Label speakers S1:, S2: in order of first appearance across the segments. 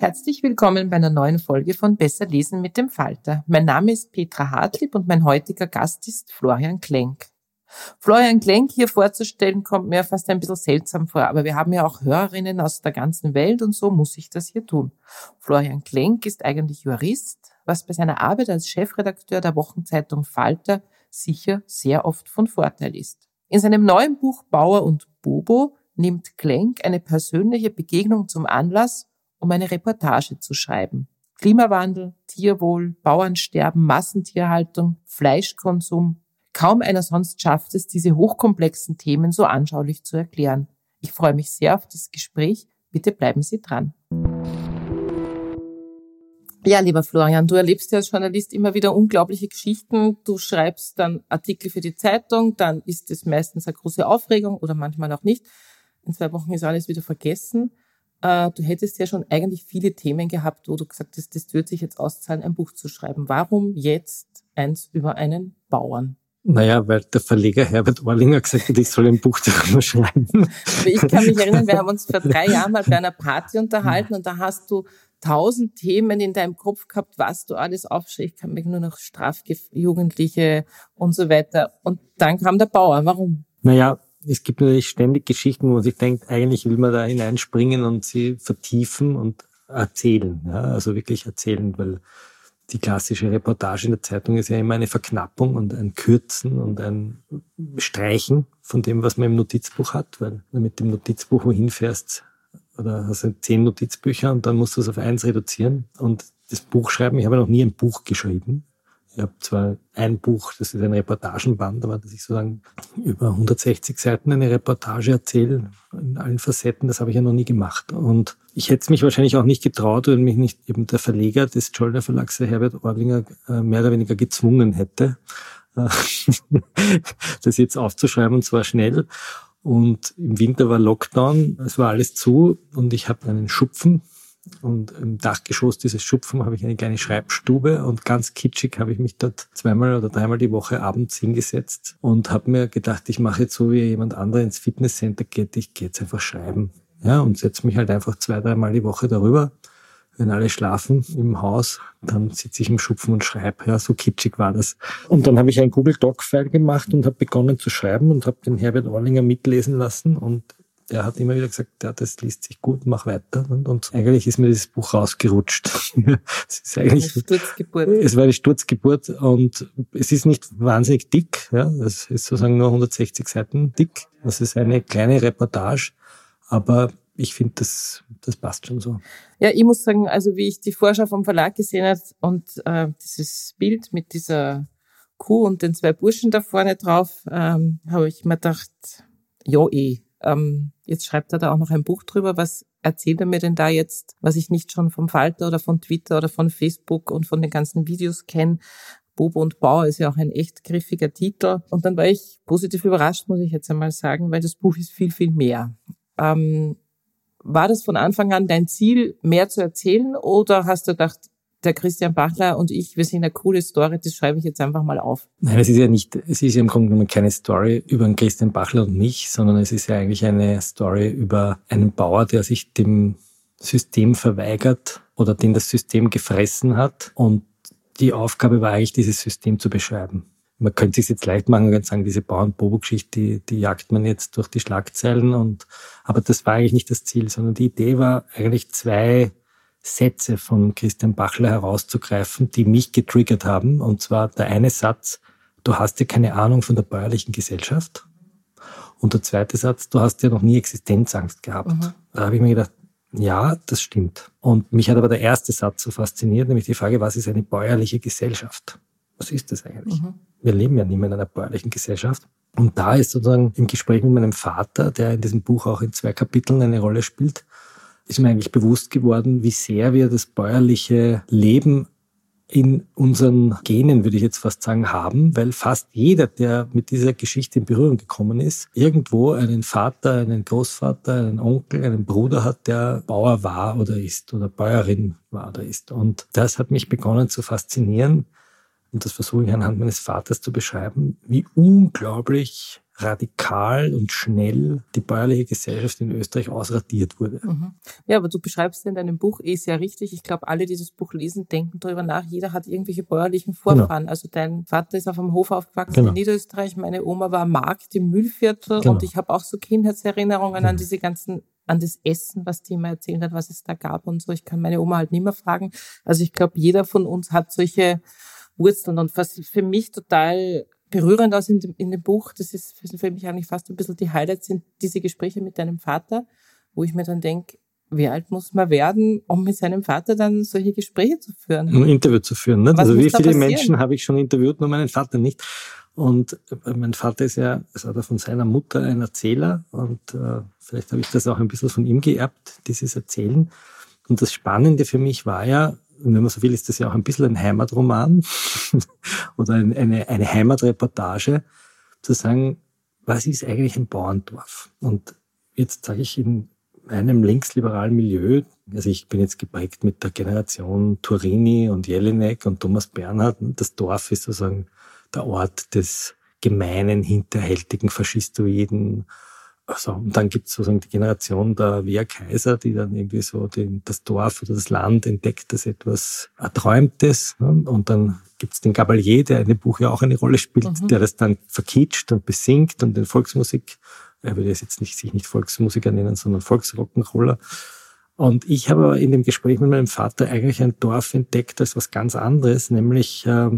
S1: Herzlich willkommen bei einer neuen Folge von Besser lesen mit dem Falter. Mein Name ist Petra Hartlieb und mein heutiger Gast ist Florian Klenk. Florian Klenk hier vorzustellen, kommt mir fast ein bisschen seltsam vor, aber wir haben ja auch Hörerinnen aus der ganzen Welt und so muss ich das hier tun. Florian Klenk ist eigentlich Jurist, was bei seiner Arbeit als Chefredakteur der Wochenzeitung Falter sicher sehr oft von Vorteil ist. In seinem neuen Buch Bauer und Bobo nimmt Klenk eine persönliche Begegnung zum Anlass, um eine Reportage zu schreiben. Klimawandel, Tierwohl, Bauernsterben, Massentierhaltung, Fleischkonsum. Kaum einer sonst schafft es, diese hochkomplexen Themen so anschaulich zu erklären. Ich freue mich sehr auf das Gespräch. Bitte bleiben Sie dran. Ja, lieber Florian, du erlebst ja als Journalist immer wieder unglaubliche Geschichten. Du schreibst dann Artikel für die Zeitung, dann ist es meistens eine große Aufregung oder manchmal auch nicht. In zwei Wochen ist alles wieder vergessen. Äh, du hättest ja schon eigentlich viele Themen gehabt, wo du gesagt hast, das wird sich jetzt auszahlen, ein Buch zu schreiben. Warum jetzt eins über einen Bauern?
S2: Naja, weil der Verleger Herbert Orlinger gesagt hat, ich soll ein Buch darüber schreiben.
S1: Ich kann mich erinnern, wir haben uns vor drei Jahren mal bei einer Party unterhalten und da hast du tausend Themen in deinem Kopf gehabt, was du alles aufschreibst. Ich kann mich nur noch Strafjugendliche und so weiter. Und dann kam der Bauer. Warum?
S2: Naja, es gibt natürlich ständig Geschichten, wo man sich denkt, eigentlich will man da hineinspringen und sie vertiefen und erzählen. Ja? Also wirklich erzählen, weil die klassische Reportage in der Zeitung ist ja immer eine Verknappung und ein Kürzen und ein Streichen von dem, was man im Notizbuch hat, weil du mit dem Notizbuch wohin fährst, oder hast du zehn Notizbücher und dann musst du es auf eins reduzieren. Und das Buch schreiben, ich habe noch nie ein Buch geschrieben. Ich habe zwar ein Buch, das ist ein Reportagenband, aber dass ich sozusagen über 160 Seiten eine Reportage erzähle, in allen Facetten, das habe ich ja noch nie gemacht. Und ich hätte es mich wahrscheinlich auch nicht getraut, wenn mich nicht eben der Verleger des Schollner Verlags, Herbert Orlinger, äh, mehr oder weniger gezwungen hätte, äh, das jetzt aufzuschreiben und zwar schnell. Und im Winter war Lockdown, es war alles zu und ich habe einen Schupfen und im Dachgeschoss dieses Schupfen habe ich eine kleine Schreibstube und ganz kitschig habe ich mich dort zweimal oder dreimal die Woche abends hingesetzt und habe mir gedacht, ich mache jetzt so, wie jemand anderer ins Fitnesscenter geht, ich gehe jetzt einfach schreiben. Ja, und setze mich halt einfach zwei, dreimal die Woche darüber. Wenn alle schlafen im Haus, dann sitze ich im Schupfen und schreibe. Ja, so kitschig war das. Und dann habe ich ein Google Doc-File gemacht und habe begonnen zu schreiben und habe den Herbert Orlinger mitlesen lassen und der hat immer wieder gesagt, ja, das liest sich gut, mach weiter. Und, und eigentlich ist mir dieses Buch rausgerutscht. es ist eigentlich, eine Sturzgeburt. Es war eine Sturzgeburt und es ist nicht wahnsinnig dick. Ja, es ist sozusagen nur 160 Seiten dick. Das ist eine kleine Reportage, aber ich finde, das, das passt schon so.
S1: Ja, ich muss sagen, also wie ich die Vorschau vom Verlag gesehen habe und äh, dieses Bild mit dieser Kuh und den zwei Burschen da vorne drauf, ähm, habe ich mir gedacht, ja eh, ähm, jetzt schreibt er da auch noch ein Buch drüber. Was erzählt er mir denn da jetzt, was ich nicht schon vom Falter oder von Twitter oder von Facebook und von den ganzen Videos kenne? Bobo und Bauer ist ja auch ein echt griffiger Titel. Und dann war ich positiv überrascht, muss ich jetzt einmal sagen, weil das Buch ist viel, viel mehr. Ähm, war das von Anfang an dein Ziel, mehr zu erzählen oder hast du gedacht, der Christian Bachler und ich, wir sind eine coole Story, das schreibe ich jetzt einfach mal auf.
S2: Nein, es ist ja nicht, es ist ja im Grunde genommen keine Story über einen Christian Bachler und mich, sondern es ist ja eigentlich eine Story über einen Bauer, der sich dem System verweigert oder den das System gefressen hat und die Aufgabe war eigentlich, dieses System zu beschreiben. Man könnte es jetzt leicht machen und sagen, diese Bauern-Bobo-Geschichte, die, die jagt man jetzt durch die Schlagzeilen und, aber das war eigentlich nicht das Ziel, sondern die Idee war eigentlich zwei Sätze von Christian Bachler herauszugreifen, die mich getriggert haben. Und zwar der eine Satz, du hast ja keine Ahnung von der bäuerlichen Gesellschaft. Und der zweite Satz, du hast ja noch nie Existenzangst gehabt. Mhm. Da habe ich mir gedacht, ja, das stimmt. Und mich hat aber der erste Satz so fasziniert, nämlich die Frage, was ist eine bäuerliche Gesellschaft? Was ist das eigentlich? Mhm. Wir leben ja nicht mehr in einer bäuerlichen Gesellschaft. Und da ist sozusagen im Gespräch mit meinem Vater, der in diesem Buch auch in zwei Kapiteln eine Rolle spielt, ist mir eigentlich bewusst geworden, wie sehr wir das bäuerliche Leben in unseren Genen, würde ich jetzt fast sagen, haben, weil fast jeder, der mit dieser Geschichte in Berührung gekommen ist, irgendwo einen Vater, einen Großvater, einen Onkel, einen Bruder hat, der Bauer war oder ist oder Bäuerin war oder ist. Und das hat mich begonnen zu faszinieren. Und das versuche ich anhand meines Vaters zu beschreiben, wie unglaublich radikal und schnell die bäuerliche Gesellschaft in Österreich ausradiert wurde.
S1: Mhm. Ja, aber du beschreibst in deinem Buch eh sehr richtig. Ich glaube, alle, die das Buch lesen, denken darüber nach. Jeder hat irgendwelche bäuerlichen Vorfahren. Genau. Also dein Vater ist auf einem Hof aufgewachsen genau. in Niederösterreich. Meine Oma war Markt im Mühlviertel genau. und ich habe auch so Kindheitserinnerungen an diese ganzen an das Essen, was die immer erzählt hat, was es da gab und so. Ich kann meine Oma halt nicht mehr fragen. Also ich glaube, jeder von uns hat solche Wurzeln und was für mich total berührend aus in dem, in dem Buch, das ist für mich eigentlich fast ein bisschen die Highlights, sind diese Gespräche mit deinem Vater, wo ich mir dann denke, wie alt muss man werden, um mit seinem Vater dann solche Gespräche zu führen?
S2: Um ein Interview zu führen. Ne? also wie viele Menschen habe ich schon interviewt, nur meinen Vater nicht. Und äh, mein Vater ist ja, das hat er von seiner Mutter ein Erzähler und äh, vielleicht habe ich das auch ein bisschen von ihm geerbt, dieses Erzählen. Und das Spannende für mich war ja, und wenn man so will, ist das ja auch ein bisschen ein Heimatroman oder eine, eine Heimatreportage, zu sagen, was ist eigentlich ein Bauerndorf? Und jetzt sage ich in meinem linksliberalen Milieu, also ich bin jetzt geprägt mit der Generation Turini und Jelinek und Thomas Bernhard, das Dorf ist sozusagen der Ort des gemeinen, hinterhältigen, faschistoiden also, und dann gibt es sozusagen die Generation der Wehrkaiser, die dann irgendwie so den, das Dorf oder das Land entdeckt als etwas Erträumtes. Ne? Und dann gibt es den Gabalier, der in dem Buch ja auch eine Rolle spielt, mhm. der das dann verkitscht und besingt und den Volksmusik, er würde es jetzt nicht, sich nicht Volksmusiker nennen, sondern Volksrock'n'Roller. Und ich habe in dem Gespräch mit meinem Vater eigentlich ein Dorf entdeckt als was ganz anderes, nämlich äh,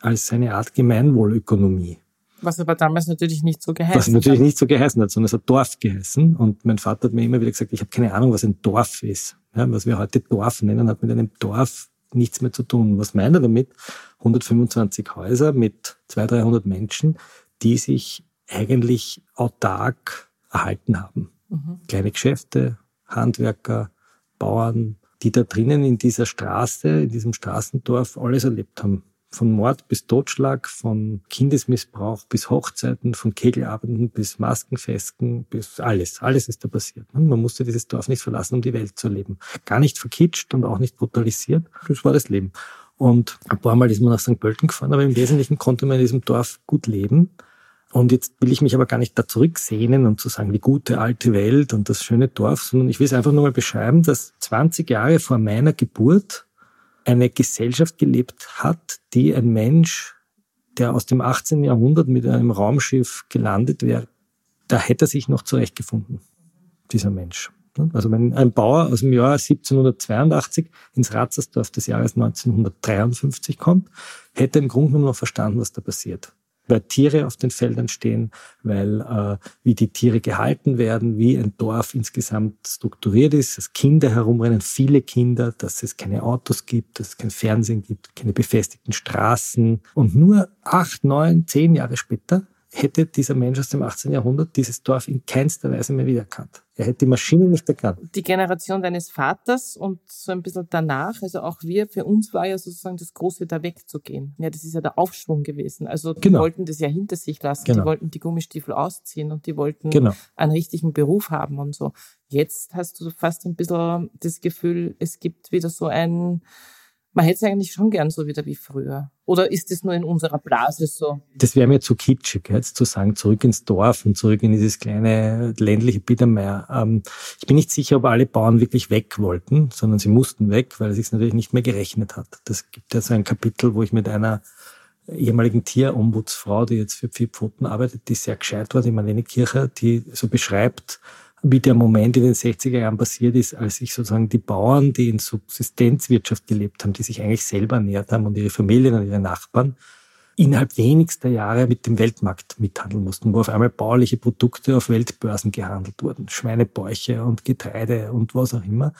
S2: als eine Art Gemeinwohlökonomie.
S1: Was aber damals natürlich nicht so geheißen
S2: hat. Was natürlich nicht so geheißen hat, sondern es hat Dorf geheißen. Und mein Vater hat mir immer wieder gesagt, ich habe keine Ahnung, was ein Dorf ist. Ja, was wir heute Dorf nennen, hat mit einem Dorf nichts mehr zu tun. Was meint er damit? 125 Häuser mit 200, 300 Menschen, die sich eigentlich autark erhalten haben. Mhm. Kleine Geschäfte, Handwerker, Bauern, die da drinnen in dieser Straße, in diesem Straßendorf alles erlebt haben von Mord bis Totschlag, von Kindesmissbrauch bis Hochzeiten, von Kegelabenden bis Maskenfesten, bis alles. Alles ist da passiert. Man musste dieses Dorf nicht verlassen, um die Welt zu erleben. Gar nicht verkitscht und auch nicht brutalisiert. Das war das Leben. Und ein paar Mal ist man nach St. Pölten gefahren, aber im Wesentlichen konnte man in diesem Dorf gut leben. Und jetzt will ich mich aber gar nicht da zurücksehnen und zu sagen, die gute alte Welt und das schöne Dorf, sondern ich will es einfach nur mal beschreiben, dass 20 Jahre vor meiner Geburt eine Gesellschaft gelebt hat, die ein Mensch, der aus dem 18. Jahrhundert mit einem Raumschiff gelandet wäre, da hätte er sich noch zurechtgefunden, dieser Mensch. Also wenn ein Bauer aus dem Jahr 1782 ins Ratzersdorf des Jahres 1953 kommt, hätte er im Grunde genommen noch verstanden, was da passiert weil Tiere auf den Feldern stehen, weil äh, wie die Tiere gehalten werden, wie ein Dorf insgesamt strukturiert ist, dass Kinder herumrennen, viele Kinder, dass es keine Autos gibt, dass es kein Fernsehen gibt, keine befestigten Straßen. Und nur acht, neun, zehn Jahre später hätte dieser Mensch aus dem 18. Jahrhundert dieses Dorf in keinster Weise mehr wiedererkannt. Er hätte die Maschine nicht erkannt.
S1: Die Generation deines Vaters und so ein bisschen danach, also auch wir, für uns war ja sozusagen das Große, da wegzugehen. Ja, das ist ja der Aufschwung gewesen. Also die genau. wollten das ja hinter sich lassen. Genau. Die wollten die Gummistiefel ausziehen und die wollten genau. einen richtigen Beruf haben und so. Jetzt hast du fast ein bisschen das Gefühl, es gibt wieder so ein, man hätte es eigentlich schon gern so wieder wie früher. Oder ist es nur in unserer Blase so?
S2: Das wäre mir zu kitschig, jetzt zu sagen, zurück ins Dorf und zurück in dieses kleine ländliche Biedermeier. Ähm, ich bin nicht sicher, ob alle Bauern wirklich weg wollten, sondern sie mussten weg, weil es sich natürlich nicht mehr gerechnet hat. Das gibt ja so ein Kapitel, wo ich mit einer ehemaligen Tierombudsfrau, die jetzt für Pfipfoten arbeitet, die sehr gescheit war, die Marlene Kircher, die so beschreibt, wie der Moment in den 60er Jahren passiert ist, als sich sozusagen die Bauern, die in Subsistenzwirtschaft gelebt haben, die sich eigentlich selber ernährt haben und ihre Familien und ihre Nachbarn, innerhalb wenigster Jahre mit dem Weltmarkt mithandeln mussten, wo auf einmal bauliche Produkte auf Weltbörsen gehandelt wurden, Schweinebäuche und Getreide und was auch immer.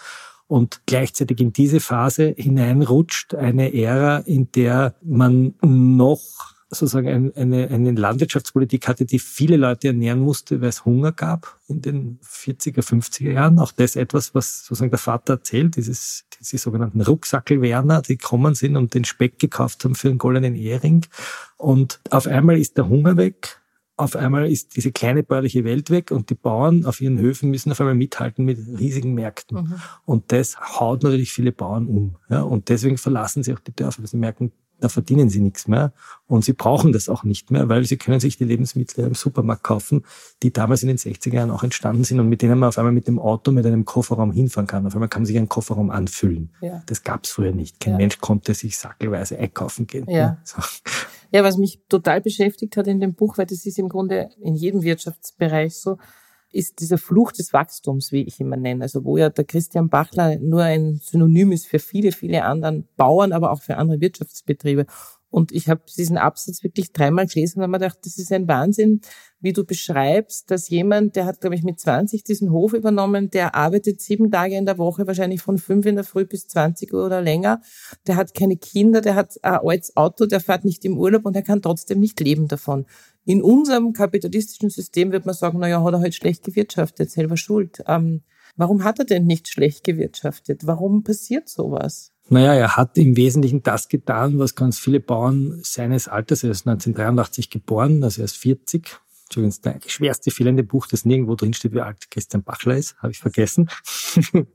S2: Und gleichzeitig in diese Phase hineinrutscht eine Ära, in der man noch sozusagen eine, eine Landwirtschaftspolitik hatte, die viele Leute ernähren musste, weil es Hunger gab in den 40er, 50er Jahren. Auch das etwas, was sozusagen der Vater erzählt, dieses, diese sogenannten Rucksackelwerner, die kommen sind und den Speck gekauft haben für einen goldenen Ehering. Und auf einmal ist der Hunger weg. Auf einmal ist diese kleine bäuerliche Welt weg und die Bauern auf ihren Höfen müssen auf einmal mithalten mit riesigen Märkten. Mhm. Und das haut natürlich viele Bauern um. Ja? Und deswegen verlassen sie auch die Dörfer, weil sie merken, da verdienen sie nichts mehr und sie brauchen das auch nicht mehr, weil sie können sich die Lebensmittel im Supermarkt kaufen, die damals in den 60er Jahren auch entstanden sind und mit denen man auf einmal mit dem Auto mit einem Kofferraum hinfahren kann. Auf einmal kann man sich einen Kofferraum anfüllen. Ja. Das gab es früher nicht. Kein ja. Mensch konnte sich sackelweise einkaufen gehen.
S1: Ja. So. ja, was mich total beschäftigt hat in dem Buch, weil das ist im Grunde in jedem Wirtschaftsbereich so, ist dieser Fluch des Wachstums, wie ich immer nenne. Also wo ja der Christian Bachler nur ein Synonym ist für viele, viele anderen Bauern, aber auch für andere Wirtschaftsbetriebe. Und ich habe diesen Absatz wirklich dreimal gelesen und habe mir gedacht, das ist ein Wahnsinn, wie du beschreibst, dass jemand, der hat, glaube ich, mit 20 diesen Hof übernommen, der arbeitet sieben Tage in der Woche, wahrscheinlich von fünf in der Früh bis 20 Uhr oder länger. Der hat keine Kinder, der hat ein altes Auto, der fährt nicht im Urlaub und er kann trotzdem nicht leben davon. In unserem kapitalistischen System wird man sagen, na ja, hat er halt schlecht gewirtschaftet, selber schuld. Ähm, warum hat er denn nicht schlecht gewirtschaftet? Warum passiert sowas?
S2: Naja, er hat im Wesentlichen das getan, was ganz viele Bauern seines Alters, er ist 1983 geboren, also er ist 40, übrigens der schwerste dem Buch, dass nirgendwo drinsteht, wie alt Christian Bachler ist, habe ich vergessen.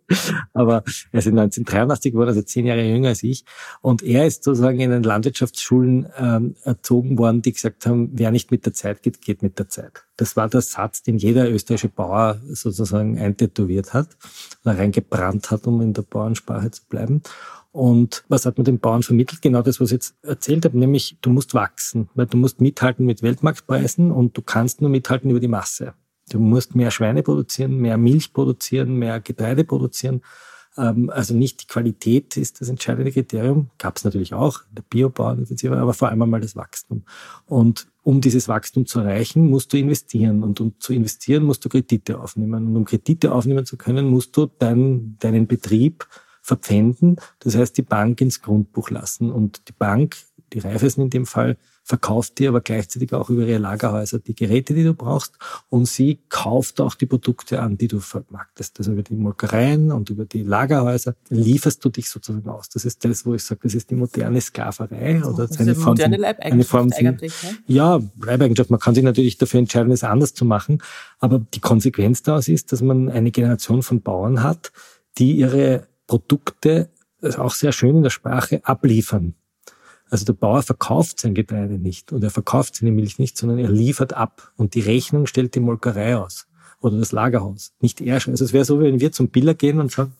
S2: Aber er ist in 1983 geworden, also zehn Jahre jünger als ich. Und er ist sozusagen in den Landwirtschaftsschulen ähm, erzogen worden, die gesagt haben, wer nicht mit der Zeit geht, geht mit der Zeit. Das war der Satz, den jeder österreichische Bauer sozusagen eintätowiert hat oder reingebrannt hat, um in der Bauernsprache zu bleiben. Und was hat man den Bauern vermittelt? Genau das, was ich jetzt erzählt habe, nämlich du musst wachsen, weil du musst mithalten mit Weltmarktpreisen und du kannst nur mithalten über die Masse. Du musst mehr Schweine produzieren, mehr Milch produzieren, mehr Getreide produzieren. Ähm, also nicht die Qualität ist das entscheidende Kriterium, gab es natürlich auch, der Biobauern, aber vor allem einmal das Wachstum. Und um dieses Wachstum zu erreichen, musst du investieren. Und um zu investieren, musst du Kredite aufnehmen. Und um Kredite aufnehmen zu können, musst du dein, deinen Betrieb verpfänden, das heißt die Bank ins Grundbuch lassen. Und die Bank, die Raiffeisen in dem Fall, verkauft dir aber gleichzeitig auch über ihre Lagerhäuser die Geräte, die du brauchst und sie kauft auch die Produkte an, die du vermarktest. Also über die Molkereien und über die Lagerhäuser lieferst du dich sozusagen aus. Das ist das, wo ich sage, das ist die moderne Sklaverei oder
S1: das eine, Form, moderne eine Form eigentlich.
S2: Ne? Ja, Leibeigenschaft. Man kann sich natürlich dafür entscheiden, es anders zu machen, aber die Konsequenz daraus ist, dass man eine Generation von Bauern hat, die ihre Produkte, auch sehr schön in der Sprache, abliefern. Also der Bauer verkauft sein Getreide nicht und er verkauft seine Milch nicht, sondern er liefert ab und die Rechnung stellt die Molkerei aus oder das Lagerhaus, nicht er. Also es wäre so, wenn wir zum Biller gehen und sagen,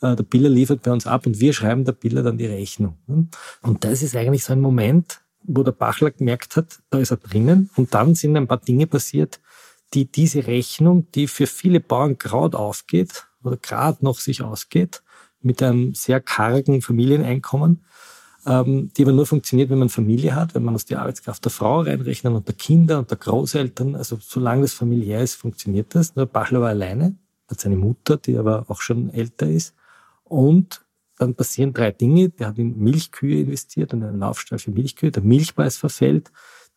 S2: äh, der Biller liefert bei uns ab und wir schreiben der Biller dann die Rechnung. Und das ist eigentlich so ein Moment, wo der Bachler gemerkt hat, da ist er drinnen und dann sind ein paar Dinge passiert, die diese Rechnung, die für viele Bauern gerade aufgeht oder gerade noch sich ausgeht, mit einem sehr kargen Familieneinkommen, ähm, die aber nur funktioniert, wenn man Familie hat, wenn man aus die Arbeitskraft der Frau reinrechnen und der Kinder und der Großeltern. Also solange das familiär ist, funktioniert das. Nur Bachler war alleine, hat seine Mutter, die aber auch schon älter ist. Und dann passieren drei Dinge. Der hat in Milchkühe investiert, in einen Laufstall für Milchkühe. Der Milchpreis verfällt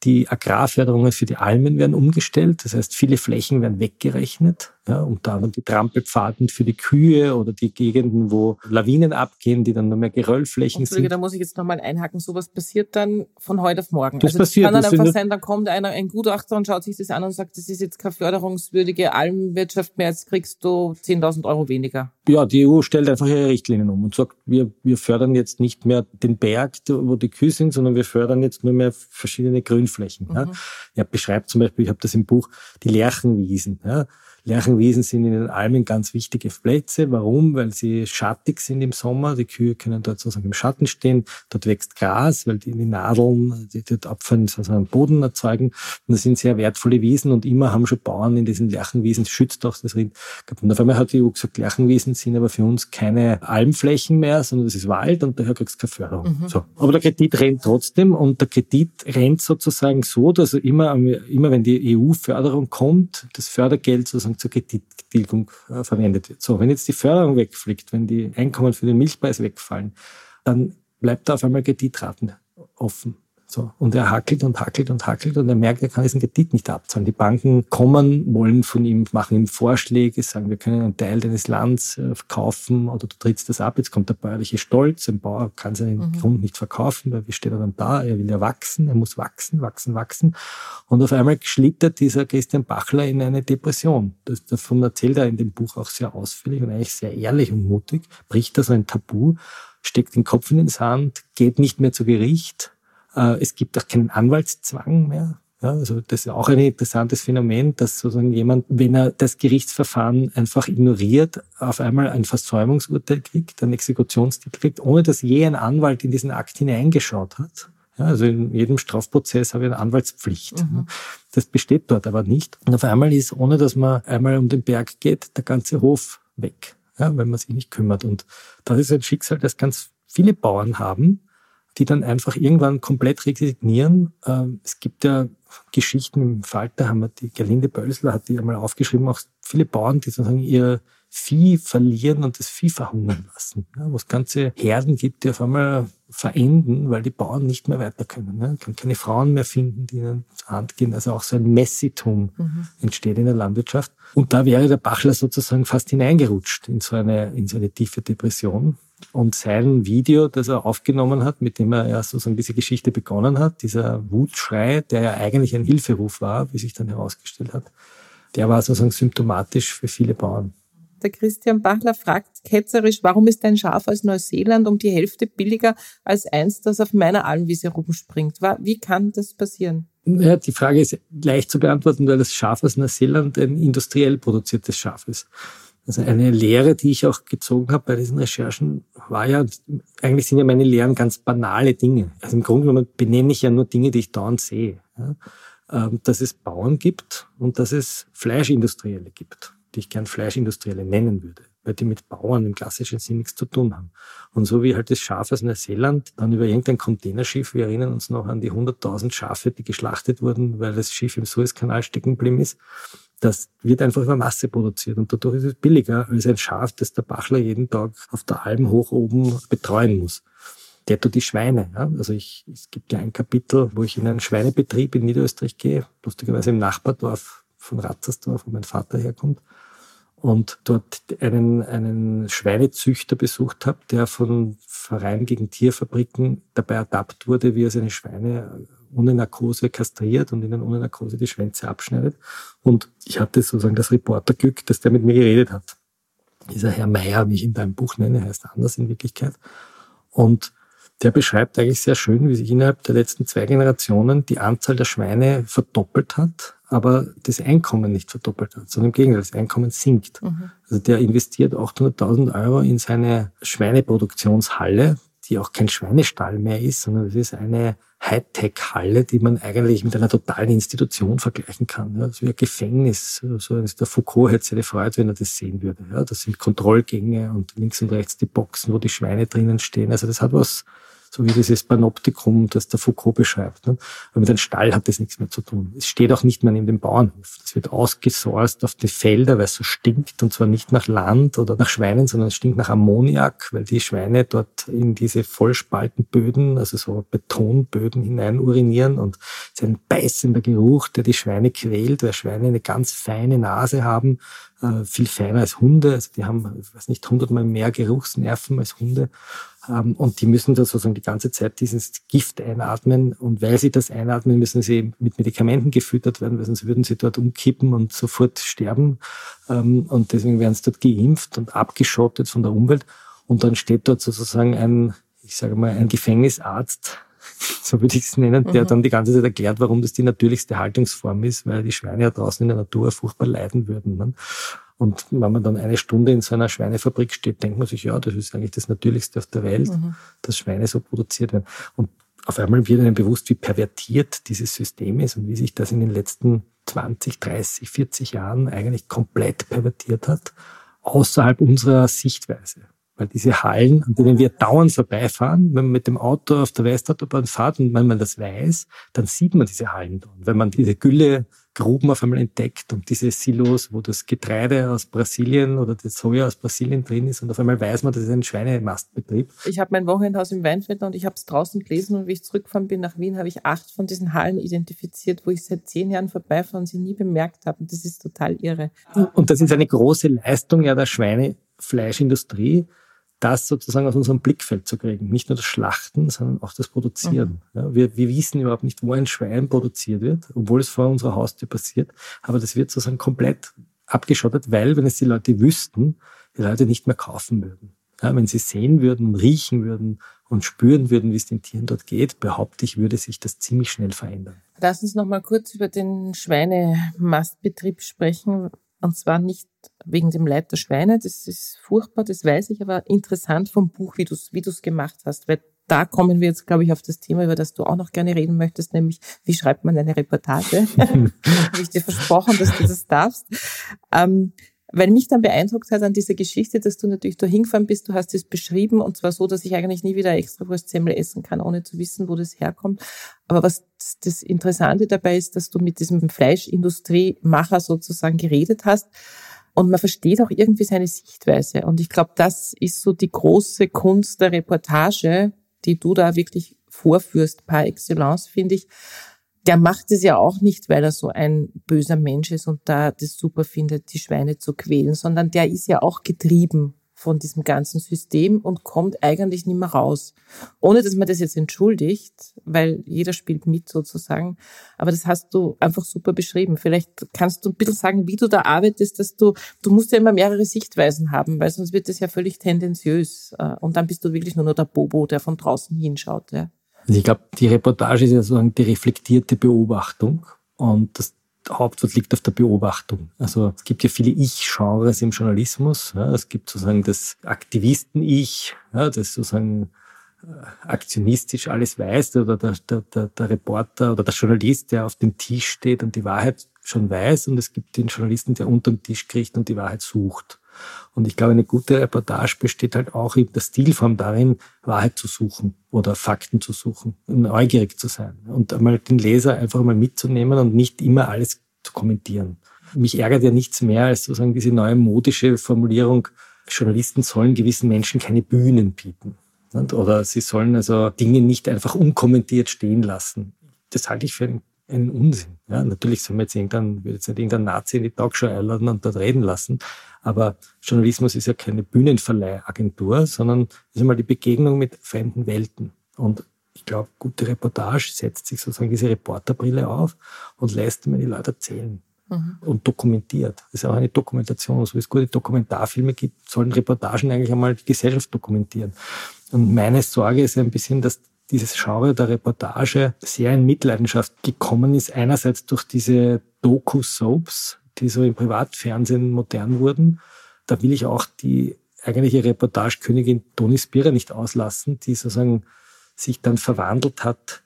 S2: Die Agrarförderungen für die Almen werden umgestellt. Das heißt, viele Flächen werden weggerechnet. Ja, und da die Trampelpfaden für die Kühe oder die Gegenden, wo Lawinen abgehen, die dann nur mehr Geröllflächen sind.
S1: Da muss ich jetzt nochmal einhaken. Sowas passiert dann von heute auf morgen.
S2: Das
S1: also
S2: passiert.
S1: kann dann einfach sein, dann kommt einer, ein Gutachter und schaut sich das an und sagt, das ist jetzt keine förderungswürdige Almwirtschaft mehr, jetzt kriegst du 10.000 Euro weniger.
S2: Ja, die EU stellt einfach ihre Richtlinien um und sagt, wir, wir fördern jetzt nicht mehr den Berg, wo die Kühe sind, sondern wir fördern jetzt nur mehr verschiedene Grünflächen. Mhm. Ja. Er beschreibt zum Beispiel, ich habe das im Buch, die Lärchenwiesen. Ja. Lärchenwiesen sind in den Almen ganz wichtige Plätze. Warum? Weil sie schattig sind im Sommer. Die Kühe können dort sozusagen im Schatten stehen. Dort wächst Gras, weil die, die Nadeln, die dort abfallen, sozusagen Boden erzeugen. Und das sind sehr wertvolle Wiesen und immer haben schon Bauern in diesen Lärchenwiesen, schützt auch das Rind. Und auf einmal hat die EU gesagt, Lärchenwiesen sind aber für uns keine Almflächen mehr, sondern das ist Wald und daher kriegst du keine Förderung. Mhm. So. Aber der Kredit rennt trotzdem und der Kredit rennt sozusagen so, dass immer, immer wenn die EU-Förderung kommt, das Fördergeld sozusagen zur Kredittilgung äh, verwendet wird. So, wenn jetzt die Förderung wegfliegt, wenn die Einkommen für den Milchpreis wegfallen, dann bleibt da auf einmal Kreditraten offen. So. Und er hackelt und hackelt und hackelt und er merkt, er kann diesen Kredit nicht abzahlen. Die Banken kommen, wollen von ihm, machen ihm Vorschläge, sagen, wir können einen Teil deines Landes äh, verkaufen oder du trittst das ab. Jetzt kommt der bäuerliche Stolz. Ein Bauer kann seinen mhm. Grund nicht verkaufen, weil wie steht er dann da? Er will ja wachsen, er muss wachsen, wachsen, wachsen. Und auf einmal schlittert dieser Christian Bachler in eine Depression. Das, davon erzählt er in dem Buch auch sehr ausführlich und eigentlich sehr ehrlich und mutig, bricht da so ein Tabu, steckt den Kopf in den Sand, geht nicht mehr zu Gericht, es gibt auch keinen Anwaltszwang mehr. Ja, also das ist auch ein interessantes Phänomen, dass sozusagen jemand, wenn er das Gerichtsverfahren einfach ignoriert, auf einmal ein Versäumungsurteil kriegt, ein Exekutionstitel kriegt, ohne dass je ein Anwalt in diesen Akt hineingeschaut hat. Ja, also in jedem Strafprozess habe ich eine Anwaltspflicht. Mhm. Das besteht dort aber nicht. Und auf einmal ist, ohne dass man einmal um den Berg geht, der ganze Hof weg, ja, wenn man sich nicht kümmert. Und das ist ein Schicksal, das ganz viele Bauern haben, die dann einfach irgendwann komplett resignieren. Ähm, es gibt ja Geschichten im Falter, haben wir die Gerlinde Bölsler hat die einmal aufgeschrieben, auch viele Bauern, die sozusagen ihr Vieh verlieren und das Vieh verhungern lassen. Ja, wo es ganze Herden gibt, die auf einmal verenden, weil die Bauern nicht mehr weiter können. Ne? Kann keine Frauen mehr finden, die ihnen zur Hand gehen. Also auch so ein Messitum mhm. entsteht in der Landwirtschaft. Und da wäre der Bachler sozusagen fast hineingerutscht in so eine, in so eine tiefe Depression. Und sein Video, das er aufgenommen hat, mit dem er ja sozusagen diese Geschichte begonnen hat, dieser Wutschrei, der ja eigentlich ein Hilferuf war, wie sich dann herausgestellt hat, der war sozusagen symptomatisch für viele Bauern.
S1: Der Christian Bachler fragt ketzerisch, warum ist ein Schaf aus Neuseeland um die Hälfte billiger als eins, das auf meiner Almwiese rumspringt? Wie kann das passieren?
S2: Ja, die Frage ist leicht zu beantworten, weil das Schaf aus Neuseeland ein industriell produziertes Schaf ist. Also eine Lehre, die ich auch gezogen habe bei diesen Recherchen, war ja, eigentlich sind ja meine Lehren ganz banale Dinge. Also im Grunde genommen benenne ich ja nur Dinge, die ich dauernd sehe. Ja, ähm, dass es Bauern gibt und dass es Fleischindustrielle gibt, die ich gern Fleischindustrielle nennen würde, weil die mit Bauern im klassischen Sinn nichts zu tun haben. Und so wie halt das Schaf aus Neuseeland dann über irgendein Containerschiff, wir erinnern uns noch an die 100.000 Schafe, die geschlachtet wurden, weil das Schiff im Suezkanal stecken geblieben ist, das wird einfach über Masse produziert und dadurch ist es billiger als ein Schaf, das der Bachler jeden Tag auf der Alm hoch oben betreuen muss. Der tut die Schweine. Ja? Also ich, es gibt ja ein Kapitel, wo ich in einen Schweinebetrieb in Niederösterreich gehe, lustigerweise im Nachbardorf von Ratzersdorf, wo mein Vater herkommt und dort einen, einen Schweinezüchter besucht habe, der von Verein gegen Tierfabriken dabei ertappt wurde, wie er seine Schweine ohne Narkose kastriert und ihnen ohne Narkose die Schwänze abschneidet. Und ich hatte sozusagen das Reporterglück, dass der mit mir geredet hat. Dieser Herr Meier, wie ich in deinem Buch nenne, heißt anders in Wirklichkeit. Und der beschreibt eigentlich sehr schön, wie sich innerhalb der letzten zwei Generationen die Anzahl der Schweine verdoppelt hat, aber das Einkommen nicht verdoppelt hat, sondern im Gegenteil, das Einkommen sinkt. Mhm. Also der investiert 800.000 Euro in seine Schweineproduktionshalle, die auch kein Schweinestall mehr ist, sondern es ist eine Hightech-Halle, die man eigentlich mit einer totalen Institution vergleichen kann. Ja, so wie ein Gefängnis. So ist der Foucault hätte sich gefreut, wenn er das sehen würde. Ja, das sind Kontrollgänge und links und rechts die Boxen, wo die Schweine drinnen stehen. Also das hat was So wie dieses Panoptikum, das der Foucault beschreibt. Ne? Aber mit einem Stall hat das nichts mehr zu tun. Es steht auch nicht mehr neben dem Bauernhof. Das wird ausgesourced auf die Felder, weil es so stinkt und zwar nicht nach Land oder nach Schweinen, sondern es stinkt nach Ammoniak, weil die Schweine dort in diese Vollspaltenböden, also so Betonböden hinein urinieren und es ist ein beißender Geruch, der die Schweine quält, weil Schweine eine ganz feine Nase haben, äh, viel feiner als Hunde. Also die haben, ich weiß nicht, hundertmal mehr Geruchsnerven als Hunde. Ähm, und die müssen da sozusagen die ganze Zeit dieses Gift einatmen. Und weil sie das einatmen, müssen sie mit Medikamenten gefüttert werden, weil sonst würden sie dort umkippen und sofort sterben. Ähm, und deswegen werden sie dort geimpft und abgeschottet von der Umwelt. Und dann steht dort sozusagen ein, ich sage mal, ein Gefängnisarzt, so würde ich es nennen, der mhm. dann die ganze Zeit erklärt, warum das die natürlichste Haltungsform ist, weil die Schweine ja draußen in der Natur furchtbar leiden würden. Ne? Und wenn man dann eine Stunde in so einer Schweinefabrik steht, denkt man sich, ja, das ist eigentlich das Natürlichste auf der Welt, mhm. dass Schweine so produziert werden. Und auf einmal wird einem bewusst, wie pervertiert dieses System ist und wie sich das in den letzten 20, 30, 40 Jahren eigentlich komplett pervertiert hat, außerhalb unserer Sichtweise. Weil diese Hallen, an denen wir dauernd vorbeifahren, wenn man mit dem Auto auf der Westautobahn fährt und wenn man das weiß, dann sieht man diese Hallen dort. Wenn man diese Gülle Gruben auf einmal entdeckt und diese Silos, wo das Getreide aus Brasilien oder das Soja aus Brasilien drin ist und auf einmal weiß man, das ist ein Schweinemastbetrieb.
S1: Ich habe mein Wochenendhaus im Weinviertel und ich habe es draußen gelesen und wie ich zurückgefahren bin nach Wien, habe ich acht von diesen Hallen identifiziert, wo ich seit zehn Jahren vorbeifahre und sie nie bemerkt habe. Und das ist total irre.
S2: Und das ist eine große Leistung ja der Schweinefleischindustrie, das sozusagen aus unserem Blickfeld zu kriegen. Nicht nur das Schlachten, sondern auch das Produzieren. Mhm. Ja, wir, wir wissen überhaupt nicht, wo ein Schwein produziert wird, obwohl es vor unserer Haustür passiert. Aber das wird sozusagen komplett abgeschottet, weil, wenn es die Leute wüssten, die Leute nicht mehr kaufen würden. Ja, wenn sie sehen würden riechen würden und spüren würden, wie es den Tieren dort geht, behaupte ich, würde sich das ziemlich schnell verändern.
S1: Lass uns noch mal kurz über den Schweinemastbetrieb sprechen. Und zwar nicht wegen dem Leid der Schweine, das ist furchtbar, das weiß ich, aber interessant vom Buch, wie du es wie du's gemacht hast. Weil da kommen wir jetzt, glaube ich, auf das Thema, über das du auch noch gerne reden möchtest, nämlich wie schreibt man eine Reportage? Habe ich dir versprochen, dass du das darfst. Ähm, weil mich dann beeindruckt hat an dieser Geschichte, dass du natürlich da hingefahren bist, du hast es beschrieben und zwar so, dass ich eigentlich nie wieder extra Wurstsemmel essen kann, ohne zu wissen, wo das herkommt. Aber was das Interessante dabei ist, dass du mit diesem Fleischindustriemacher sozusagen geredet hast und man versteht auch irgendwie seine Sichtweise. Und ich glaube, das ist so die große Kunst der Reportage, die du da wirklich vorführst par excellence, finde ich der macht es ja auch nicht, weil er so ein böser Mensch ist und da das super findet, die Schweine zu quälen, sondern der ist ja auch getrieben von diesem ganzen System und kommt eigentlich nicht mehr raus. Ohne dass man das jetzt entschuldigt, weil jeder spielt mit sozusagen. Aber das hast du einfach super beschrieben. Vielleicht kannst du ein bisschen sagen, wie du da arbeitest, dass du, du musst ja immer mehrere Sichtweisen haben, weil sonst wird das ja völlig tendenziös. Äh, und dann bist du wirklich nur noch der Bobo, der von draußen hinschaut. Ja.
S2: Also ich glaube, die Reportage ist ja sozusagen die reflektierte Beobachtung und das Hauptwort liegt auf der Beobachtung. Also es gibt ja viele Ich-Genres im Journalismus. Ja, es gibt sozusagen das Aktivisten-Ich, ja, das sozusagen äh, aktionistisch alles weiß, oder der, der, der, der Reporter oder der Journalist, der auf dem Tisch steht und die Wahrheit schon weiß. Und es gibt den Journalisten, der unter dem Tisch kriegt und die Wahrheit sucht. Und ich glaube, eine gute Reportage besteht halt auch in der Stilform darin, Wahrheit zu suchen oder Fakten zu suchen, neugierig zu sein und einmal den Leser einfach mal mitzunehmen und nicht immer alles zu kommentieren. Mich ärgert ja nichts mehr als sozusagen diese neue modische Formulierung, Journalisten sollen gewissen Menschen keine Bühnen bieten. Oder sie sollen also Dinge nicht einfach unkommentiert stehen lassen. Das halte ich für einen, einen Unsinn. Ja, natürlich soll man jetzt irgendein, würde jetzt nicht irgendein Nazi in die Talkshow einladen und dort reden lassen. Aber Journalismus ist ja keine Bühnenverleihagentur, sondern ist einmal die Begegnung mit fremden Welten. Und ich glaube, gute Reportage setzt sich sozusagen diese Reporterbrille auf und lässt mir die Leute erzählen mhm. und dokumentiert. Das ist auch eine Dokumentation. So wie es gute Dokumentarfilme gibt, sollen Reportagen eigentlich einmal die Gesellschaft dokumentieren. Und meine Sorge ist ein bisschen, dass dieses Genre der Reportage sehr in Mitleidenschaft gekommen ist. Einerseits durch diese Doku-Soaps, die so im Privatfernsehen modern wurden. Da will ich auch die eigentliche Reportagekönigin Toni Spira nicht auslassen, die sozusagen sich dann verwandelt hat,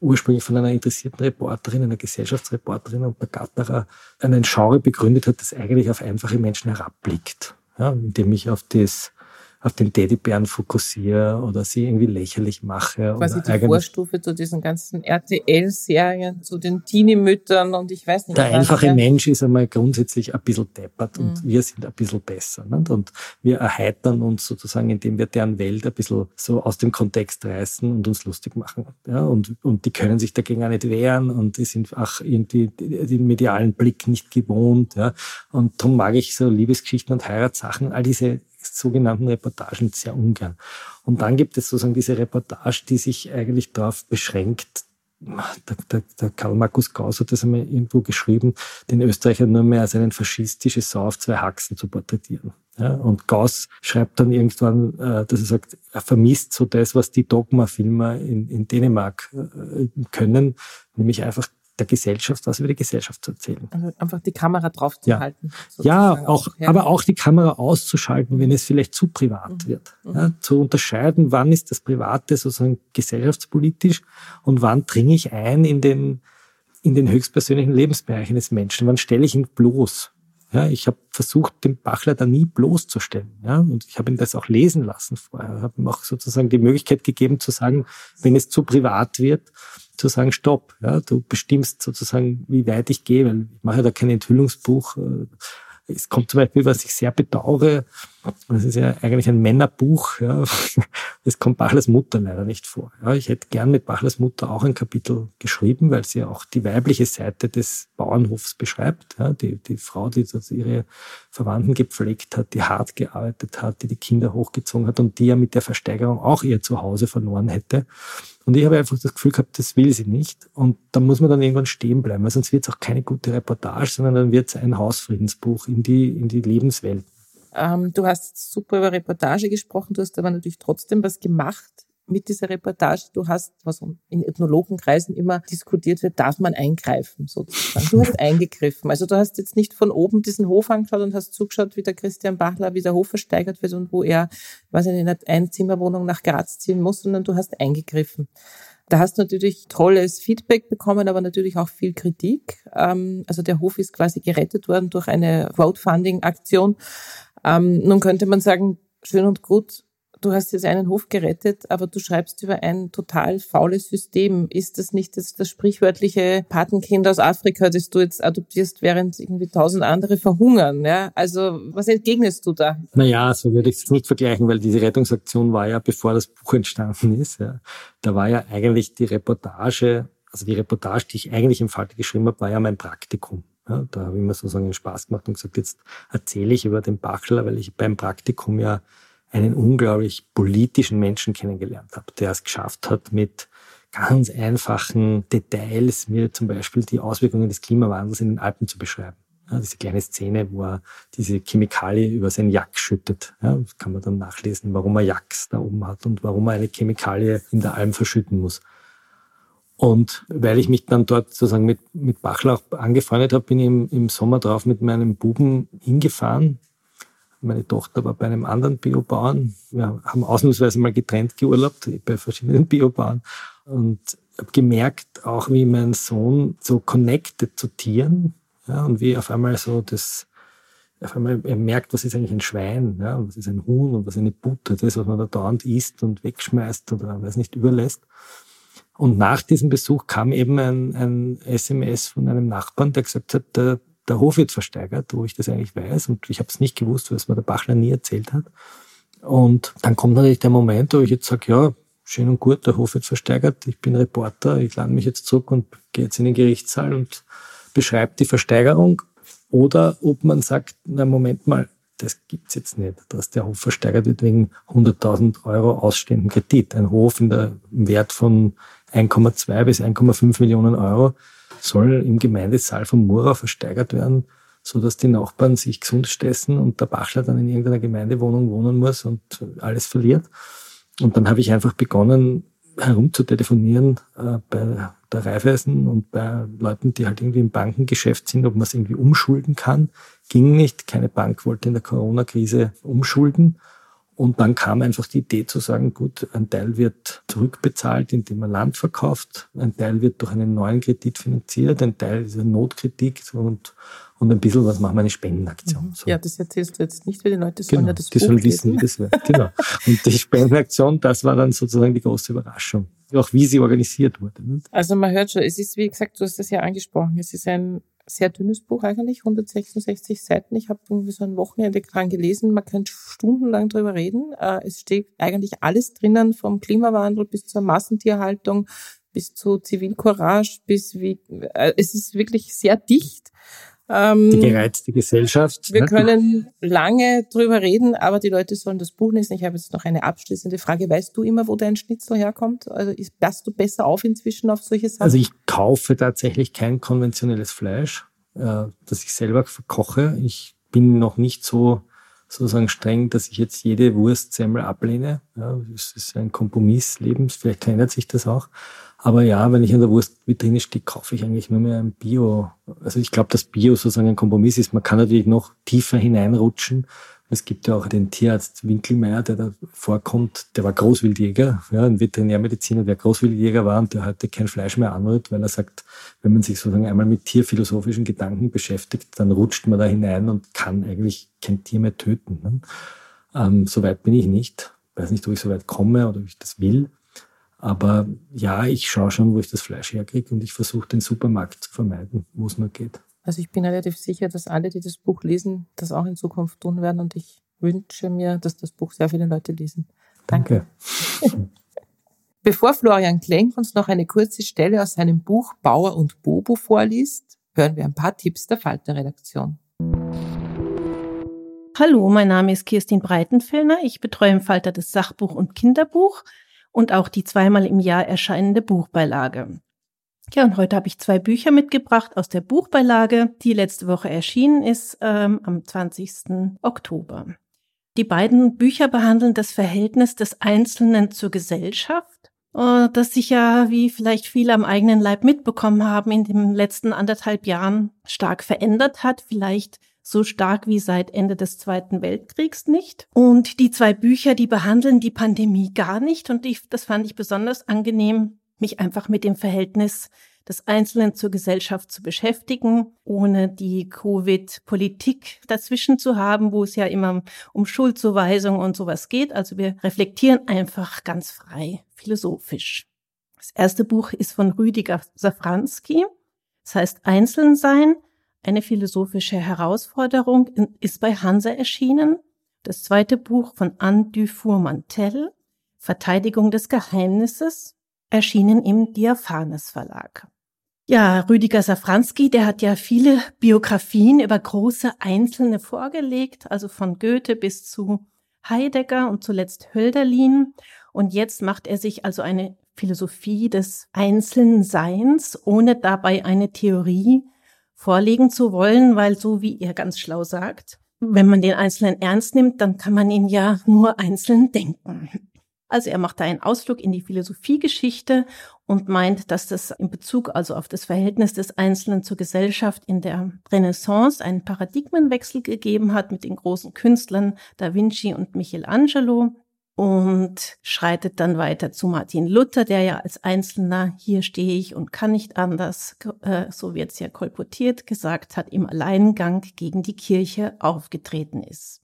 S2: ursprünglich von einer interessierten Reporterin, einer Gesellschaftsreporterin und Begatterer, einen Genre begründet hat, das eigentlich auf einfache Menschen herabblickt. Ja, indem ich auf das auf den Teddybären fokussiere oder sie irgendwie lächerlich mache.
S1: Quasi die Vorstufe zu diesen ganzen RTL-Serien, zu den Teenie-Müttern und ich weiß nicht.
S2: Der einfache ja. Mensch ist einmal grundsätzlich ein bisschen deppert und mhm. wir sind ein bisschen besser. Nicht? Und wir erheitern uns sozusagen, indem wir deren Welt ein bisschen so aus dem Kontext reißen und uns lustig machen. Ja? Und, und die können sich dagegen auch nicht wehren und die sind auch irgendwie den medialen Blick nicht gewohnt. Ja? Und darum mag ich so Liebesgeschichten und Heiratssachen, all diese sogenannten Reportagen sehr ungern. Und dann gibt es sozusagen diese Reportage, die sich eigentlich darauf beschränkt, der, der, der Karl Markus Gauss hat das einmal irgendwo geschrieben, den Österreicher nur mehr als einen faschistische Sau auf zwei Haxen zu porträtieren. Ja, und Gauss schreibt dann irgendwann, äh, dass er sagt, er vermisst so das, was die Dogma-Filmer in, in Dänemark äh, können, nämlich einfach der Gesellschaft, was über die Gesellschaft zu erzählen.
S1: Also einfach die Kamera drauf zu
S2: ja.
S1: halten.
S2: Ja, auch, ja. aber auch die Kamera auszuschalten, wenn es vielleicht zu privat mhm. wird. Mhm. Ja, zu unterscheiden, wann ist das Private sozusagen gesellschaftspolitisch und wann dringe ich ein in den, in den höchstpersönlichen Lebensbereich eines Menschen, wann stelle ich ihn bloß. Ja, ich habe versucht, den Bachler da nie bloßzustellen. Ja, und ich habe ihn das auch lesen lassen vorher. Ich habe ihm auch sozusagen die Möglichkeit gegeben zu sagen, wenn es zu privat wird, zu sagen, stopp, ja, du bestimmst sozusagen, wie weit ich gehe, weil ich mache da kein Enthüllungsbuch. Äh, es kommt zum Beispiel, was ich sehr bedauere, das ist ja eigentlich ein Männerbuch, ja. Es kommt Bachlers Mutter leider nicht vor. Ja, ich hätte gern mit Bachlers Mutter auch ein Kapitel geschrieben, weil sie auch die weibliche Seite des Bauernhofs beschreibt. Ja, die, die Frau, die das ihre Verwandten gepflegt hat, die hart gearbeitet hat, die die Kinder hochgezogen hat und die ja mit der Versteigerung auch ihr Zuhause verloren hätte. Und ich habe einfach das Gefühl gehabt, das will sie nicht. Und da muss man dann irgendwann stehen bleiben, weil sonst wird es auch keine gute Reportage, sondern dann wird es ein Hausfriedensbuch in die, in die Lebenswelt.
S1: Ähm, du hast super über Reportage gesprochen, du hast aber natürlich trotzdem was gemacht mit dieser Reportage. Du hast, was in Ethnologenkreisen immer diskutiert wird, darf man eingreifen sozusagen. Du hast eingegriffen. Also du hast jetzt nicht von oben diesen Hof angeschaut und hast zugeschaut, wie der Christian Bachler, wie der Hof versteigert wird und wo er, nicht, in einer Einzimmerwohnung nach Graz ziehen muss, sondern du hast eingegriffen. Da hast du natürlich tolles Feedback bekommen, aber natürlich auch viel Kritik. Ähm, also der Hof ist quasi gerettet worden durch eine Crowdfunding-Aktion. Ähm, nun könnte man sagen, schön und gut, du hast jetzt einen Hof gerettet, aber du schreibst über ein total faules System. Ist das nicht das, das sprichwörtliche Patenkind aus Afrika, das du jetzt adoptierst, während irgendwie tausend andere verhungern? Ja? Also was entgegnest du da?
S2: Naja, so würde ich es nicht vergleichen, weil diese Rettungsaktion war ja, bevor das Buch entstanden ist. Ja. Da war ja eigentlich die Reportage, also die Reportage, die ich eigentlich im Falte geschrieben habe, war ja mein Praktikum. Ja, da habe ich mir sozusagen Spaß gemacht und gesagt, jetzt erzähle ich über den Bachler, weil ich beim Praktikum ja einen unglaublich politischen Menschen kennengelernt habe, der es geschafft hat, mit ganz einfachen Details mir zum Beispiel die Auswirkungen des Klimawandels in den Alpen zu beschreiben. Ja, diese kleine Szene, wo er diese Chemikalie über seinen Jack schüttet. Ja, das kann man dann nachlesen, warum er Jacks da oben hat und warum er eine Chemikalie in der Alm verschütten muss. Und weil ich mich dann dort sozusagen mit, mit Bachlauch angefreundet habe, bin ich im, im Sommer drauf mit meinem Buben hingefahren. Meine Tochter war bei einem anderen Biobauern. Wir haben ausnahmsweise mal getrennt geurlaubt bei verschiedenen Biobauern und habe gemerkt, auch wie mein Sohn so connected zu Tieren ja, und wie auf einmal so das, auf einmal er merkt, was ist eigentlich ein Schwein, ja, und was ist ein Huhn und was ist eine Butter, das, was man da dauernd isst und wegschmeißt oder weiß nicht überlässt. Und nach diesem Besuch kam eben ein, ein SMS von einem Nachbarn, der gesagt hat, der, der Hof wird versteigert, wo ich das eigentlich weiß. Und ich habe es nicht gewusst, es mir der Bachler nie erzählt hat. Und dann kommt natürlich der Moment, wo ich jetzt sage, ja, schön und gut, der Hof wird versteigert, ich bin Reporter, ich lande mich jetzt zurück und gehe jetzt in den Gerichtssaal und beschreibe die Versteigerung. Oder ob man sagt, na Moment mal, das gibt's jetzt nicht, dass der Hof versteigert wird wegen 100.000 Euro ausstehenden Kredit. Ein Hof in der, Wert von 1,2 bis 1,5 Millionen Euro soll im Gemeindesaal von Mura versteigert werden, so dass die Nachbarn sich gesund stessen und der Bachler dann in irgendeiner Gemeindewohnung wohnen muss und alles verliert. Und dann habe ich einfach begonnen, herum zu telefonieren äh, bei der Raiffeisen und bei Leuten, die halt irgendwie im Bankengeschäft sind, ob man es irgendwie umschulden kann. Ging nicht. Keine Bank wollte in der Corona-Krise umschulden. Und dann kam einfach die Idee zu sagen, gut, ein Teil wird zurückbezahlt, indem man Land verkauft, ein Teil wird durch einen neuen Kredit finanziert, ein Teil ist ein Notkredit und, und ein bisschen was machen wir eine Spendenaktion.
S1: Mhm. So. Ja, das erzählst du jetzt nicht, weil die Leute sollen
S2: genau,
S1: ja das
S2: die
S1: Buch
S2: sollen wissen, wie das wird. Genau. Und die Spendenaktion, das war dann sozusagen die große Überraschung. Auch wie sie organisiert wurde.
S1: Also man hört schon, es ist, wie gesagt, du hast das ja angesprochen, es ist ein sehr dünnes Buch eigentlich, 166 Seiten. Ich habe irgendwie so ein Wochenende dran gelesen. Man kann stundenlang drüber reden. Äh, es steht eigentlich alles drinnen, vom Klimawandel bis zur Massentierhaltung, bis zu Zivilcourage, bis wie, äh, es ist wirklich sehr dicht.
S2: Ähm, die gereizte Gesellschaft.
S1: Wir ne? können lange drüber reden, aber die Leute sollen das Buch lesen. Ich habe jetzt noch eine abschließende Frage. Weißt du immer, wo dein Schnitzel herkommt? Also passt du besser auf inzwischen auf solche Sachen?
S2: Also ich kaufe tatsächlich kein konventionelles Fleisch, äh, das ich selber verkoche. Ich bin noch nicht so sozusagen streng, dass ich jetzt jede Wurstsemmel ablehne. Ja, es ist ein Kompromiss Lebens. Vielleicht ändert sich das auch. Aber ja, wenn ich in der Wurstvitrine stehe, kaufe ich eigentlich nur mehr ein Bio. Also ich glaube, dass Bio sozusagen ein Kompromiss ist. Man kann natürlich noch tiefer hineinrutschen. Es gibt ja auch den Tierarzt Winkelmeier, der da vorkommt. Der war Großwildjäger, ja, ein Veterinärmediziner, der Großwildjäger war und der heute kein Fleisch mehr anrührt, weil er sagt, wenn man sich sozusagen einmal mit tierphilosophischen Gedanken beschäftigt, dann rutscht man da hinein und kann eigentlich kein Tier mehr töten. Ne? Ähm, so weit bin ich nicht. Ich weiß nicht, ob ich so weit komme oder ob ich das will. Aber ja, ich schaue schon, wo ich das Fleisch herkriege und ich versuche den Supermarkt zu vermeiden, wo es nur geht.
S1: Also ich bin relativ sicher, dass alle, die das Buch lesen, das auch in Zukunft tun werden und ich wünsche mir, dass das Buch sehr viele Leute lesen.
S2: Danke.
S1: Bevor Florian Klenk uns noch eine kurze Stelle aus seinem Buch Bauer und Bobo vorliest, hören wir ein paar Tipps der Falter-Redaktion.
S3: Hallo, mein Name ist Kirstin Breitenfellner. Ich betreue im Falter das Sachbuch und Kinderbuch und auch die zweimal im Jahr erscheinende Buchbeilage. Ja, und heute habe ich zwei Bücher mitgebracht aus der Buchbeilage, die letzte Woche erschienen ist, ähm, am 20. Oktober. Die beiden Bücher behandeln das Verhältnis des Einzelnen zur Gesellschaft, äh, das sich ja, wie vielleicht viele am eigenen Leib mitbekommen haben, in den letzten anderthalb Jahren stark verändert hat, vielleicht so stark wie seit Ende des Zweiten Weltkriegs nicht. Und die zwei Bücher, die behandeln die Pandemie gar nicht. Und ich, das fand ich besonders angenehm, mich einfach mit dem Verhältnis des Einzelnen zur Gesellschaft zu beschäftigen, ohne die Covid-Politik dazwischen zu haben, wo es ja immer um Schuldzuweisung und sowas geht. Also wir reflektieren einfach ganz frei, philosophisch. Das erste Buch ist von Rüdiger Safranski. Das heißt Einzelnsein. Eine philosophische Herausforderung ist bei Hansa erschienen. Das zweite Buch von Anne Dufour-Mantel, Verteidigung des Geheimnisses, erschienen im Diaphanes Verlag. Ja, Rüdiger Safranski, der hat ja viele Biografien über große Einzelne vorgelegt, also von Goethe bis zu Heidegger und zuletzt Hölderlin. Und jetzt macht er sich also eine Philosophie des einzelnen Seins, ohne dabei eine Theorie vorlegen zu wollen, weil so wie er ganz schlau sagt, wenn man den Einzelnen ernst nimmt, dann kann man ihn ja nur einzeln denken. Also er macht da einen Ausflug in die Philosophiegeschichte und meint, dass das in Bezug also auf das Verhältnis des Einzelnen zur Gesellschaft in der Renaissance einen Paradigmenwechsel gegeben hat mit den großen Künstlern Da Vinci und Michelangelo und schreitet dann weiter zu Martin Luther, der ja als Einzelner hier stehe ich und kann nicht anders, äh, so wird es ja kolportiert, gesagt hat, im Alleingang gegen die Kirche aufgetreten ist.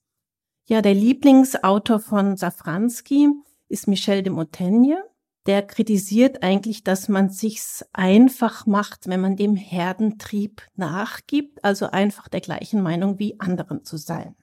S3: Ja, der Lieblingsautor von Safranski ist Michel de Montaigne. Der kritisiert eigentlich, dass man sich's einfach macht, wenn man dem Herdentrieb nachgibt, also einfach der gleichen Meinung wie anderen zu sein.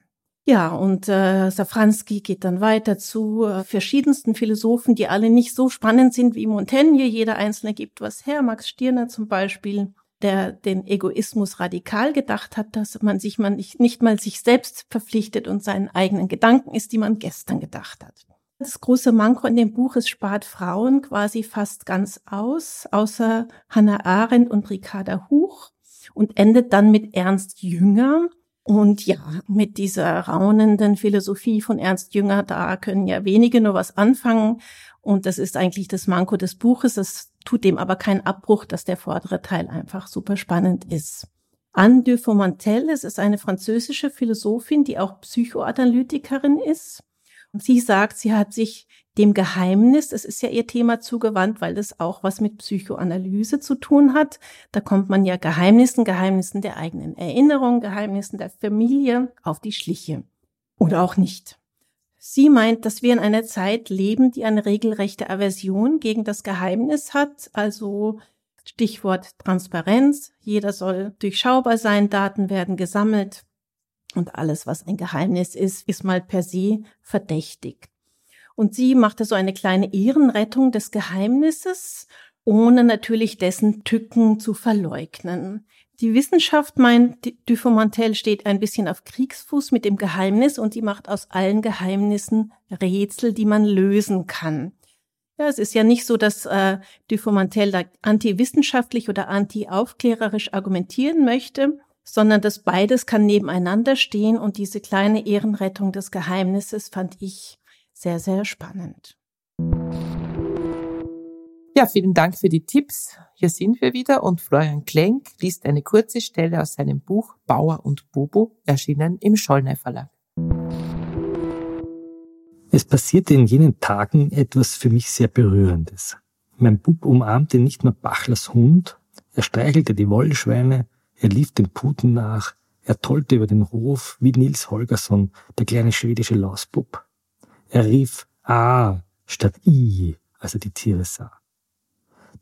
S3: Ja, und äh, Safranski geht dann weiter zu äh, verschiedensten Philosophen, die alle nicht so spannend sind wie Montaigne. Jeder einzelne gibt was her. Max Stirner zum Beispiel, der den Egoismus radikal gedacht hat, dass man sich man nicht, nicht mal sich selbst verpflichtet und seinen eigenen Gedanken ist, die man gestern gedacht hat. Das große Manko in dem Buch ist, spart Frauen quasi fast ganz aus, außer Hannah Arendt und Ricarda Huch und endet dann mit Ernst Jünger, und ja, mit dieser raunenden Philosophie von Ernst Jünger, da können ja wenige nur was anfangen. Und das ist eigentlich das Manko des Buches. Es tut dem aber keinen Abbruch, dass der vordere Teil einfach super spannend ist. Anne de Fomantel, es ist eine französische Philosophin, die auch Psychoanalytikerin ist. Sie sagt, sie hat sich dem Geheimnis, es ist ja ihr Thema zugewandt, weil das auch was mit Psychoanalyse zu tun hat. Da kommt man ja Geheimnissen, Geheimnissen der eigenen Erinnerung, Geheimnissen der Familie auf die Schliche. Oder auch nicht. Sie meint, dass wir in einer Zeit leben, die eine regelrechte Aversion gegen das Geheimnis hat, also Stichwort Transparenz. Jeder soll durchschaubar sein, Daten werden gesammelt und alles, was ein Geheimnis ist, ist mal per se verdächtig. Und sie machte so eine kleine Ehrenrettung des Geheimnisses, ohne natürlich dessen Tücken zu verleugnen. Die Wissenschaft meint, Dufomantel steht ein bisschen auf Kriegsfuß mit dem Geheimnis und die macht aus allen Geheimnissen Rätsel, die man lösen kann. Ja, es ist ja nicht so, dass äh, Dufomantel da antiwissenschaftlich oder anti-aufklärerisch argumentieren möchte, sondern dass beides kann nebeneinander stehen und diese kleine Ehrenrettung des Geheimnisses fand ich sehr, sehr spannend.
S1: Ja, vielen Dank für die Tipps. Hier sind wir wieder und Florian Klenk liest eine kurze Stelle aus seinem Buch Bauer und Bubu, erschienen im Schollnei Verlag.
S2: Es passierte in jenen Tagen etwas für mich sehr Berührendes. Mein Bub umarmte nicht nur Bachlers Hund, er streichelte die Wollschweine, er lief den Puten nach, er tollte über den Hof wie Nils Holgersson, der kleine schwedische Lausbub. Er rief A statt I, als er die Tiere sah.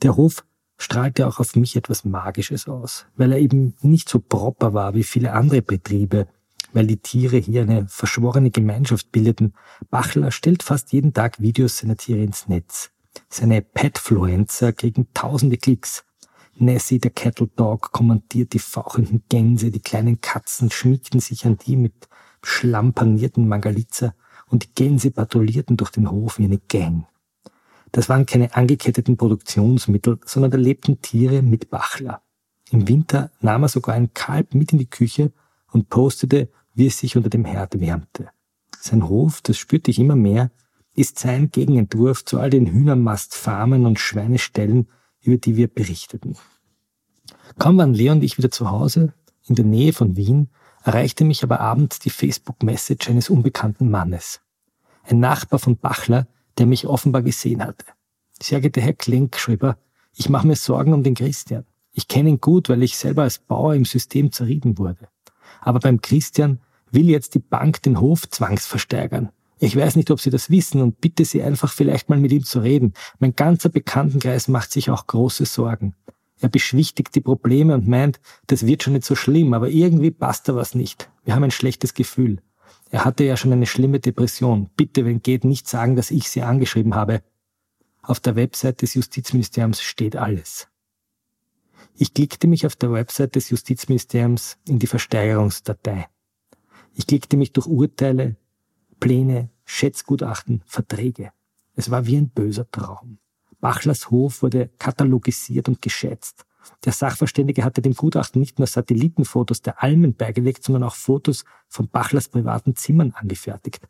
S2: Der Hof strahlte auch auf mich etwas Magisches aus, weil er eben nicht so proper war wie viele andere Betriebe, weil die Tiere hier eine verschworene Gemeinschaft bildeten. Bachler stellt fast jeden Tag Videos seiner Tiere ins Netz. Seine Petfluencer kriegen tausende Klicks. Nessie, der Cattle Dog, kommandiert die fauchenden Gänse, die kleinen Katzen schmiegten sich an die mit Schlamm panierten Mangalitzer und die Gänse patrouillierten durch den Hof wie eine Gang. Das waren keine angeketteten Produktionsmittel, sondern da lebten Tiere mit Bachler. Im Winter nahm er sogar ein Kalb mit in die Küche und postete, wie es sich unter dem Herd wärmte. Sein Hof, das spürte ich immer mehr, ist sein Gegenentwurf zu all den Hühnermastfarmen und Schweineställen, über die wir berichteten. Kaum waren Leo und ich wieder zu Hause, in der Nähe von Wien, erreichte mich aber abends die Facebook-Message eines unbekannten Mannes. Ein Nachbar von Bachler, der mich offenbar gesehen hatte. Sehr geehrter Herr Klenk, schrieb ich mache mir Sorgen um den Christian. Ich kenne ihn gut, weil ich selber als Bauer im System zerrieben wurde. Aber beim Christian will jetzt die Bank den Hof zwangsversteigern. Ich weiß nicht, ob Sie das wissen und bitte Sie einfach vielleicht mal mit ihm zu reden. Mein ganzer Bekanntenkreis macht sich auch große Sorgen. Er beschwichtigt die Probleme und meint, das wird schon nicht so schlimm, aber irgendwie passt da was nicht. Wir haben ein schlechtes Gefühl. Er hatte ja schon eine schlimme Depression. Bitte, wenn geht, nicht sagen, dass ich Sie angeschrieben habe. Auf der Website des Justizministeriums steht alles. Ich klickte mich auf der Website des Justizministeriums in die Versteigerungsdatei. Ich klickte mich durch Urteile, Pläne, Schätzgutachten, Verträge. Es war wie ein böser Traum. Bachlers Hof wurde katalogisiert und geschätzt. Der Sachverständige hatte dem Gutachten nicht nur Satellitenfotos der Almen beigelegt, sondern auch Fotos von Bachlers privaten Zimmern angefertigt.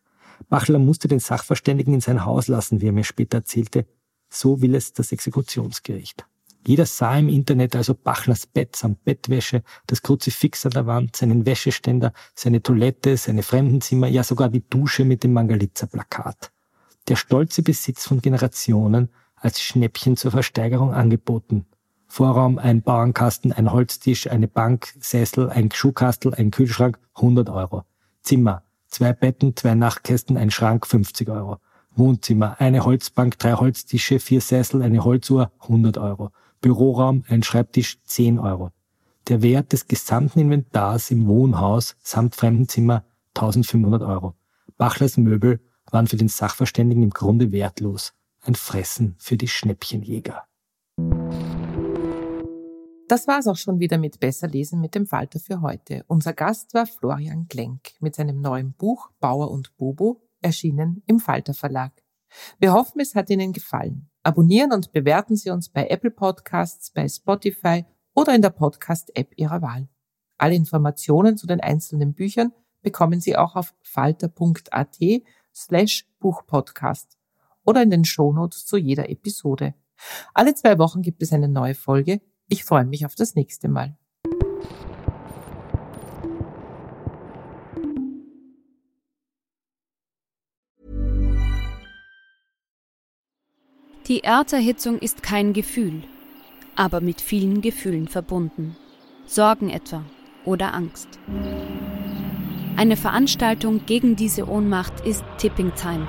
S2: Bachler musste den Sachverständigen in sein Haus lassen, wie er mir später erzählte. So will es das Exekutionsgericht. Jeder sah im Internet also Bachlers Bett samt Bettwäsche, das Kruzifix an der Wand, seinen Wäscheständer, seine Toilette, seine Fremdenzimmer, ja sogar die Dusche mit dem Mangalitzer-Plakat. Der stolze Besitz von Generationen als Schnäppchen zur Versteigerung angeboten. Vorraum, ein Bauernkasten, ein Holztisch, eine Bank, Sessel, ein Schuhkastel, ein Kühlschrank, 100 Euro. Zimmer, zwei Betten, zwei Nachtkästen, ein Schrank, 50 Euro. Wohnzimmer, eine Holzbank, drei Holztische, vier Sessel, eine Holzuhr, 100 Euro. Büroraum, ein Schreibtisch 10 Euro. Der Wert des gesamten Inventars im Wohnhaus samt Fremdenzimmer 1500 Euro. Bachlers Möbel waren für den Sachverständigen im Grunde wertlos. Ein Fressen für die Schnäppchenjäger.
S1: Das war's auch schon wieder mit Besser lesen mit dem Falter für heute. Unser Gast war Florian Klenk mit seinem neuen Buch Bauer und Bobo, erschienen im Falter Verlag. Wir hoffen, es hat Ihnen gefallen. Abonnieren und bewerten Sie uns bei Apple Podcasts, bei Spotify oder in der Podcast-App Ihrer Wahl. Alle Informationen zu den einzelnen Büchern bekommen Sie auch auf falter.at slash Buchpodcast oder in den Shownotes zu jeder Episode. Alle zwei Wochen gibt es eine neue Folge. Ich freue mich auf das nächste Mal.
S4: Die Erderhitzung ist kein Gefühl, aber mit vielen Gefühlen verbunden. Sorgen etwa oder Angst. Eine Veranstaltung gegen diese Ohnmacht ist Tipping Time